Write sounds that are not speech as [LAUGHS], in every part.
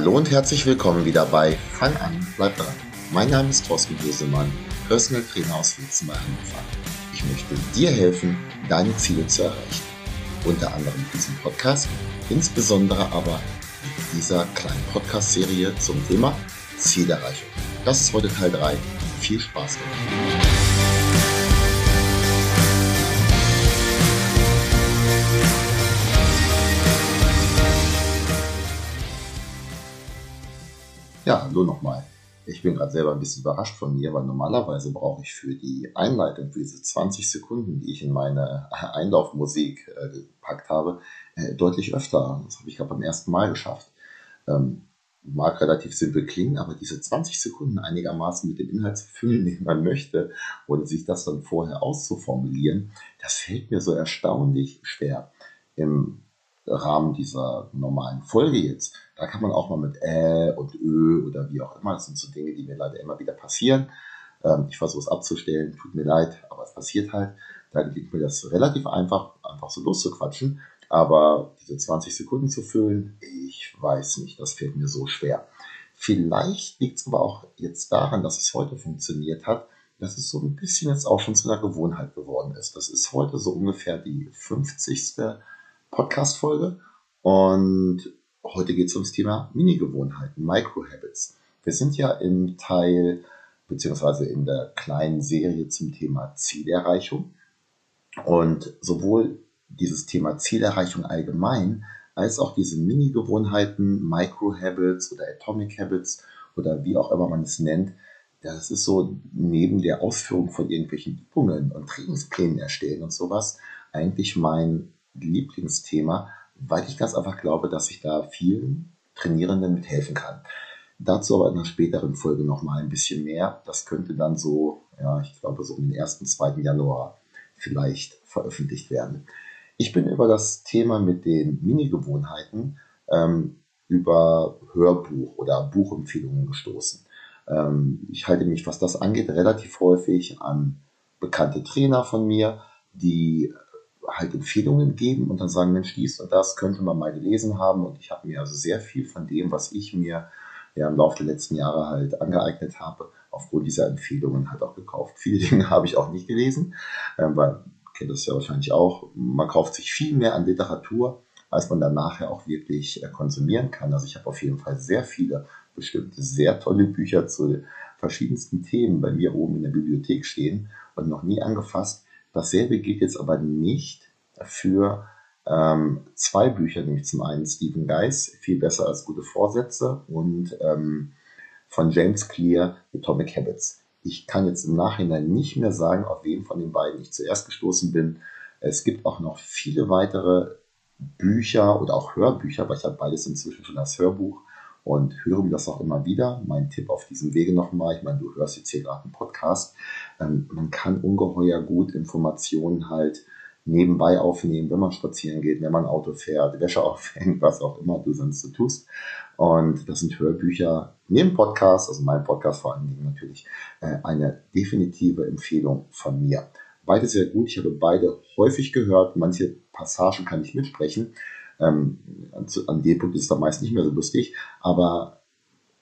Hallo und herzlich willkommen wieder bei Fang an, bleib dran. Mein Name ist Thorsten Bosemann, Personal Trainer aus Witzen bei Hannover. Ich möchte dir helfen, deine Ziele zu erreichen. Unter anderem in diesem Podcast, insbesondere aber mit dieser kleinen Podcast-Serie zum Thema Zielerreichung. Das ist heute Teil 3. Viel Spaß damit. Ja, hallo nochmal. Ich bin gerade selber ein bisschen überrascht von mir, weil normalerweise brauche ich für die Einleitung, für diese 20 Sekunden, die ich in meine [LAUGHS] Einlaufmusik äh, gepackt habe, äh, deutlich öfter. Das habe ich gerade beim ersten Mal geschafft. Ähm, mag relativ simpel klingen, aber diese 20 Sekunden einigermaßen mit dem Inhalt zu füllen, den man möchte, oder sich das dann vorher auszuformulieren, das fällt mir so erstaunlich schwer. Im Rahmen dieser normalen Folge jetzt, da kann man auch mal mit Ä und Ö oder wie auch immer, das sind so Dinge, die mir leider immer wieder passieren. Ähm, ich versuche es abzustellen, tut mir leid, aber es passiert halt. Da liegt mir das relativ einfach, einfach so loszuquatschen. Aber diese 20 Sekunden zu füllen, ich weiß nicht, das fällt mir so schwer. Vielleicht liegt es aber auch jetzt daran, dass es heute funktioniert hat, dass es so ein bisschen jetzt auch schon zu einer Gewohnheit geworden ist. Das ist heute so ungefähr die 50. Podcast-Folge und heute geht es ums Thema Mini-Gewohnheiten, Micro-Habits. Wir sind ja im Teil beziehungsweise in der kleinen Serie zum Thema Zielerreichung und sowohl dieses Thema Zielerreichung allgemein als auch diese Mini-Gewohnheiten, Micro-Habits oder Atomic Habits oder wie auch immer man es nennt, das ist so neben der Ausführung von irgendwelchen Übungen und Trainingsplänen erstellen und sowas eigentlich mein Lieblingsthema, weil ich ganz einfach glaube, dass ich da vielen Trainierenden mithelfen kann. Dazu aber in einer späteren Folge nochmal ein bisschen mehr. Das könnte dann so, ja, ich glaube, so um den 1., 2. Januar vielleicht veröffentlicht werden. Ich bin über das Thema mit den Mini-Gewohnheiten ähm, über Hörbuch oder Buchempfehlungen gestoßen. Ähm, ich halte mich, was das angeht, relativ häufig an bekannte Trainer von mir, die halt Empfehlungen geben und dann sagen, Mensch, dies und das könnte man mal gelesen haben. Und ich habe mir also sehr viel von dem, was ich mir ja im Laufe der letzten Jahre halt angeeignet habe, aufgrund dieser Empfehlungen halt auch gekauft. Viele [LAUGHS] Dinge habe ich auch nicht gelesen, ähm, weil, kennt das ja wahrscheinlich auch, man kauft sich viel mehr an Literatur, als man dann nachher auch wirklich äh, konsumieren kann. Also ich habe auf jeden Fall sehr viele bestimmte sehr tolle Bücher zu verschiedensten Themen bei mir oben in der Bibliothek stehen und noch nie angefasst. Dasselbe gilt jetzt aber nicht für ähm, zwei Bücher, nämlich zum einen Stephen Geis, viel besser als gute Vorsätze und ähm, von James Clear, Atomic Habits. Ich kann jetzt im Nachhinein nicht mehr sagen, auf wen von den beiden ich zuerst gestoßen bin. Es gibt auch noch viele weitere Bücher oder auch Hörbücher, weil ich habe beides inzwischen schon als Hörbuch und höre mir das auch immer wieder. Mein Tipp auf diesem Wege nochmal, ich meine, du hörst jetzt hier gerade einen Podcast, ähm, man kann ungeheuer gut Informationen halt nebenbei aufnehmen, wenn man spazieren geht, wenn man Auto fährt, Wäsche [LAUGHS] aufhängt, was auch immer du sonst so tust. Und das sind Hörbücher neben Podcast, also mein Podcast vor allen Dingen natürlich, äh, eine definitive Empfehlung von mir. Beide sehr gut, ich habe beide häufig gehört, manche Passagen kann ich mitsprechen. Ähm, an dem Punkt ist es dann meist nicht mehr so lustig, aber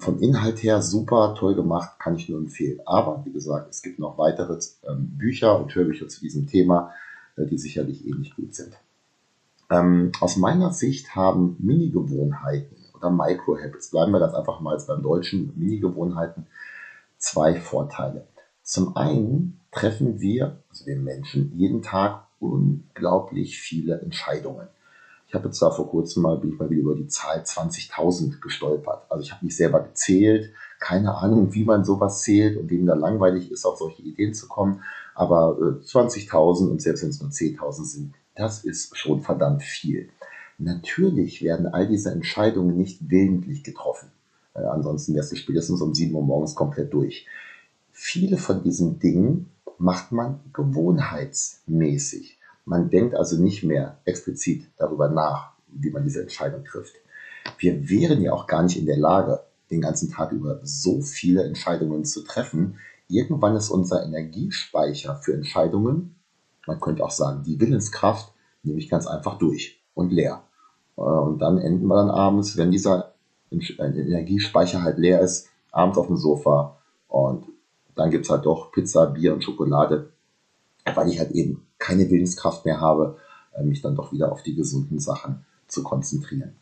vom Inhalt her super toll gemacht, kann ich nur empfehlen. Aber wie gesagt, es gibt noch weitere ähm, Bücher und Hörbücher zu diesem Thema, äh, die sicherlich ähnlich gut sind. Ähm, aus meiner Sicht haben Mini-Gewohnheiten oder Micro-Habits, bleiben wir das einfach mal als beim Deutschen, Mini-Gewohnheiten, zwei Vorteile. Zum einen treffen wir, also wir Menschen, jeden Tag unglaublich viele Entscheidungen. Ich habe jetzt da vor kurzem mal, bin ich mal wieder über die Zahl 20.000 gestolpert. Also ich habe mich selber gezählt, keine Ahnung, wie man sowas zählt und wem da langweilig ist, auf solche Ideen zu kommen. Aber äh, 20.000 und selbst wenn es nur 10.000 sind, das ist schon verdammt viel. Natürlich werden all diese Entscheidungen nicht willentlich getroffen. Äh, ansonsten wärst du spätestens um 7 Uhr morgens komplett durch. Viele von diesen Dingen macht man gewohnheitsmäßig. Man denkt also nicht mehr explizit darüber nach, wie man diese Entscheidung trifft. Wir wären ja auch gar nicht in der Lage, den ganzen Tag über so viele Entscheidungen zu treffen. Irgendwann ist unser Energiespeicher für Entscheidungen, man könnte auch sagen, die Willenskraft, nämlich ganz einfach durch und leer. Äh, und dann enden wir dann abends, wenn dieser ein Energiespeicher halt leer ist, abends auf dem Sofa und dann gibt es halt doch Pizza, Bier und Schokolade, weil ich halt eben keine Willenskraft mehr habe, äh, mich dann doch wieder auf die gesunden Sachen zu konzentrieren.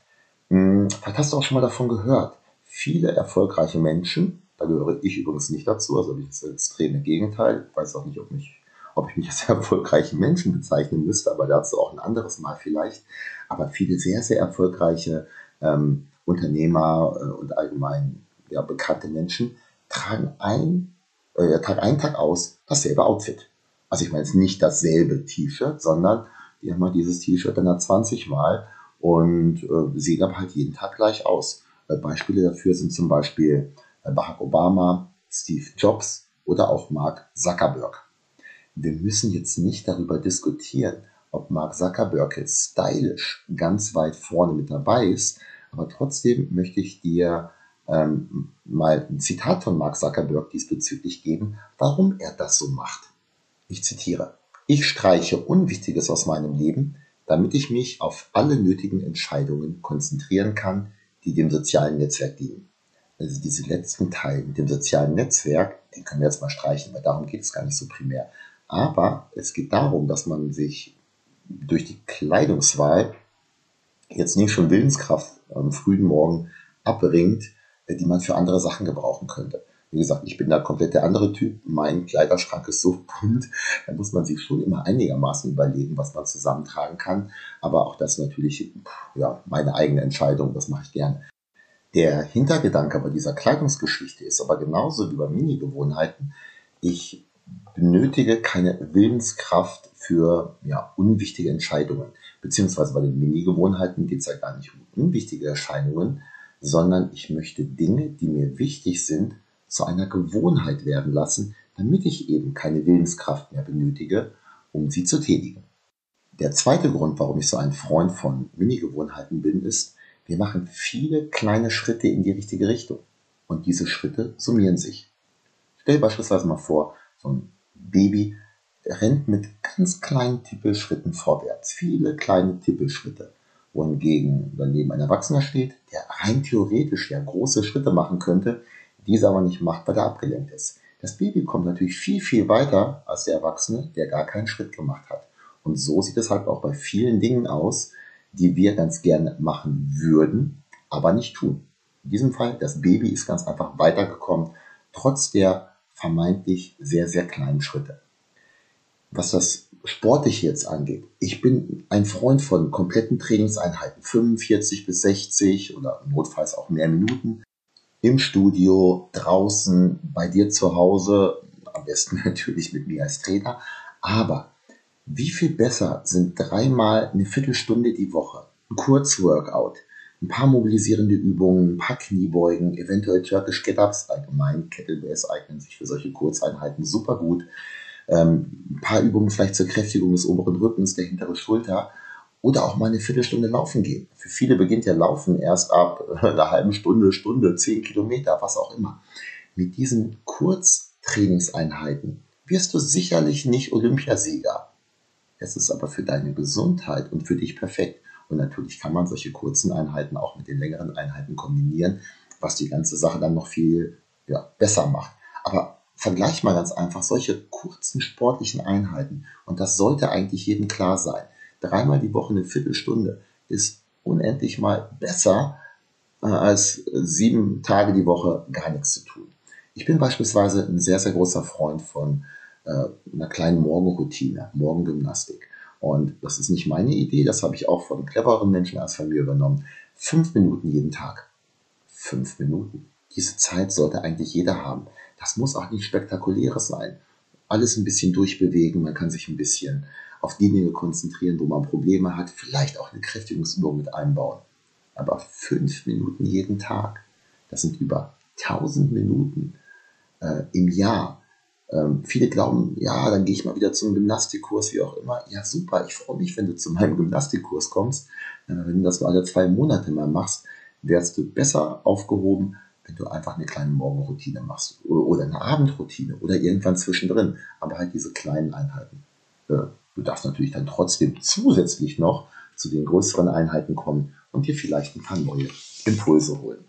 Hm, vielleicht hast du auch schon mal davon gehört. Viele erfolgreiche Menschen, da gehöre ich übrigens nicht dazu, also habe ich das extreme Gegenteil. Ich weiß auch nicht, ob, mich, ob ich mich als [LAUGHS] erfolgreichen Menschen bezeichnen müsste, aber dazu auch ein anderes Mal vielleicht. Aber viele sehr, sehr erfolgreiche ähm, Unternehmer äh, und allgemein ja, bekannte Menschen tragen ein, äh, Tag ein, Tag aus dasselbe Outfit. Also ich meine jetzt nicht dasselbe T-Shirt, sondern die haben halt dieses T-Shirt dann 20 Mal und äh, sehen aber halt jeden Tag gleich aus. Äh, Beispiele dafür sind zum Beispiel äh, Barack Obama, Steve Jobs oder auch Mark Zuckerberg. Wir müssen jetzt nicht darüber diskutieren, ob Mark Zuckerberg jetzt stylisch ganz weit vorne mit dabei ist, aber trotzdem möchte ich dir ähm, mal ein Zitat von Mark Zuckerberg diesbezüglich geben, warum er das so macht. Ich zitiere. Ich streiche Unwichtiges aus meinem Leben, damit ich mich auf alle nötigen Entscheidungen konzentrieren kann, die dem sozialen Netzwerk dienen. Also diese letzten Teile mit dem sozialen Netzwerk, den können wir jetzt mal streichen, weil darum geht es gar nicht so primär. Aber es geht darum, dass man sich durch die Kleidungswahl jetzt nicht schon Willenskraft am frühen Morgen abbringt, die man für andere Sachen gebrauchen könnte. Wie gesagt, ich bin da komplett der andere Typ. Mein Kleiderschrank ist so [LAUGHS] bunt, da muss man sich schon immer einigermaßen überlegen, was man zusammentragen kann. Aber auch das natürlich, ja, meine eigene Entscheidung, das mache ich gerne. Der Hintergedanke bei dieser Kleidungsgeschichte ist aber genauso wie bei Mini-Gewohnheiten. Ich benötige keine Willenskraft für ja, unwichtige Entscheidungen. Beziehungsweise bei den Mini-Gewohnheiten geht es ja gar nicht um unwichtige Erscheinungen, sondern ich möchte Dinge, die mir wichtig sind, zu einer Gewohnheit werden lassen, damit ich eben keine Willenskraft mehr benötige, um sie zu tätigen. Der zweite Grund, warum ich so ein Freund von Mini-Gewohnheiten bin, ist, wir machen viele kleine Schritte in die richtige Richtung. Und diese Schritte summieren sich. Stell beispielsweise mal vor, so ein Baby rennt mit ganz kleinen Tippelschritten vorwärts. Viele kleine Tippelschritte. Wohingegen daneben ein Erwachsener steht, der rein theoretisch ja große Schritte machen könnte, diese aber nicht macht, weil er abgelenkt ist. Das Baby kommt natürlich viel, viel weiter als der Erwachsene, der gar keinen Schritt gemacht hat. Und so sieht es halt auch bei vielen Dingen aus, die wir ganz gerne machen würden, aber nicht tun. In diesem Fall, das Baby ist ganz einfach weitergekommen, trotz der vermeintlich sehr, sehr kleinen Schritte. Was das Sportliche jetzt angeht, ich bin ein Freund von kompletten Trainingseinheiten, 45 bis 60 oder notfalls auch mehr Minuten im Studio, draußen, bei dir zu Hause, am besten [LAUGHS] natürlich mit mir als Trainer. Aber wie viel besser sind dreimal eine Viertelstunde die Woche, ein Kurzworkout, ein paar mobilisierende Übungen, ein paar Kniebeugen, eventuell Turkish Get-Ups, allgemein Kettlebells eignen sich für solche Kurzeinheiten super gut. Ähm, ein paar Übungen vielleicht zur Kräftigung des oberen Rückens, der hintere Schulter oder auch mal eine Viertelstunde laufen gehen. Für viele beginnt ja Laufen erst ab [LAUGHS] einer halben Stunde, Stunde, zehn Kilometer, was auch immer. Mit diesen Kurztrainingseinheiten wirst du sicherlich nicht Olympiasieger. Es ist aber für deine Gesundheit und für dich perfekt. Und natürlich kann man solche kurzen Einheiten auch mit den längeren Einheiten kombinieren, was die ganze Sache dann noch viel ja, besser macht. Aber vergleich mal ganz einfach solche kurzen sportlichen Einheiten. Und das sollte eigentlich jedem klar sein dreimal die Woche eine Viertelstunde ist unendlich mal besser, äh, als sieben Tage die Woche gar nichts zu tun. Ich bin beispielsweise ein sehr, sehr großer Freund von äh, einer kleinen Morgenroutine, Morgengymnastik. Und das ist nicht meine Idee, das habe ich auch von clevereren Menschen als mir übernommen. Fünf Minuten jeden Tag. Fünf Minuten. Diese Zeit sollte eigentlich jeder haben. Das muss auch nicht spektakuläres sein. Alles ein bisschen durchbewegen, man kann sich ein bisschen auf die Dinge konzentrieren, wo man Probleme hat, vielleicht auch eine Kräftigungsübung mit einbauen. Aber fünf Minuten jeden Tag, das sind über 1000 Minuten äh, im Jahr. Ähm, viele glauben, ja, dann gehe ich mal wieder zum Gymnastikkurs, wie auch immer. Ja, super, ich freue mich, wenn du zu meinem Gymnastikkurs kommst. Äh, wenn du das nur alle zwei Monate mal machst, wärst du besser aufgehoben, wenn du einfach eine kleine Morgenroutine machst oder eine Abendroutine oder irgendwann zwischendrin, aber halt diese kleinen Einheiten. Äh, Du darfst natürlich dann trotzdem zusätzlich noch zu den größeren Einheiten kommen und dir vielleicht ein paar neue Impulse holen.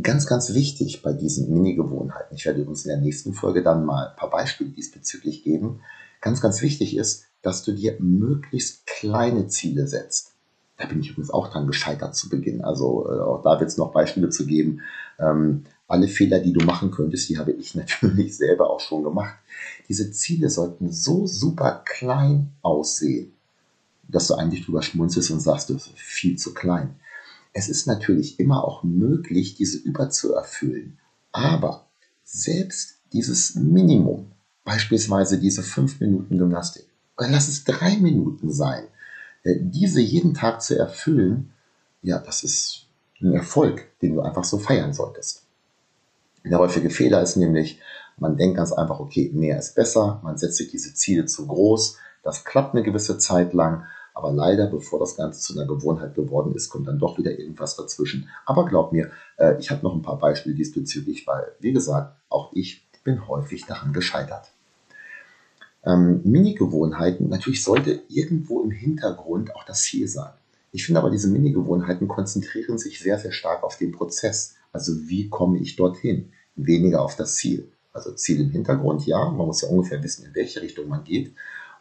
Ganz, ganz wichtig bei diesen Mini-Gewohnheiten, ich werde übrigens in der nächsten Folge dann mal ein paar Beispiele diesbezüglich geben, ganz, ganz wichtig ist, dass du dir möglichst kleine Ziele setzt. Da bin ich übrigens auch dran gescheitert zu Beginn. Also äh, auch da wird es noch Beispiele zu geben. Ähm, alle Fehler, die du machen könntest, die habe ich [LAUGHS] natürlich selber auch schon gemacht. Diese Ziele sollten so super klein aussehen, dass du eigentlich drüber schmunzelst und sagst, das ist viel zu klein. Es ist natürlich immer auch möglich, diese überzuerfüllen. Aber selbst dieses Minimum, beispielsweise diese fünf Minuten Gymnastik, oder lass es drei Minuten sein, äh, diese jeden Tag zu erfüllen, ja, das ist ein Erfolg, den du einfach so feiern solltest. Der häufige Fehler ist nämlich, man denkt ganz einfach, okay, mehr ist besser, man setzt sich diese Ziele zu groß, das klappt eine gewisse Zeit lang, aber leider, bevor das Ganze zu einer Gewohnheit geworden ist, kommt dann doch wieder irgendwas dazwischen. Aber glaub mir, äh, ich habe noch ein paar Beispiele diesbezüglich, weil, wie gesagt, auch ich bin häufig daran gescheitert. Ähm, Mini-Gewohnheiten, natürlich sollte irgendwo im Hintergrund auch das Ziel sein. Ich finde aber, diese Mini-Gewohnheiten konzentrieren sich sehr, sehr stark auf den Prozess. Also wie komme ich dorthin? Weniger auf das Ziel. Also Ziel im Hintergrund, ja, man muss ja ungefähr wissen, in welche Richtung man geht.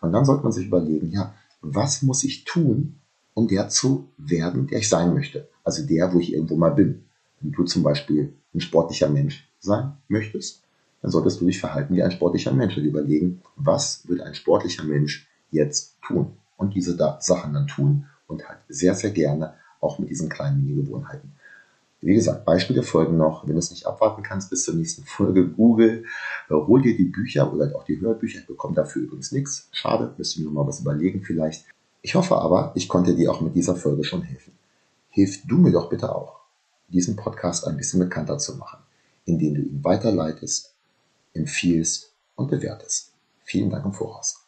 Und dann sollte man sich überlegen, ja, was muss ich tun, um der zu werden, der ich sein möchte? Also der, wo ich irgendwo mal bin. Wenn du zum Beispiel ein sportlicher Mensch sein möchtest, dann solltest du dich verhalten wie ein sportlicher Mensch und überlegen, was wird ein sportlicher Mensch jetzt tun? Und diese Sachen dann tun und halt sehr, sehr gerne auch mit diesen kleinen Mini-Gewohnheiten. Wie gesagt, Beispiele folgen noch. Wenn du es nicht abwarten kannst bis zur nächsten Folge, Google, äh, hol dir die Bücher oder auch die Hörbücher. Ich bekomme dafür übrigens nichts. Schade, müssen wir mal was überlegen vielleicht. Ich hoffe aber, ich konnte dir auch mit dieser Folge schon helfen. Hilf du mir doch bitte auch, diesen Podcast ein bisschen bekannter zu machen, indem du ihn weiterleitest, empfiehlst und bewertest. Vielen Dank im Voraus.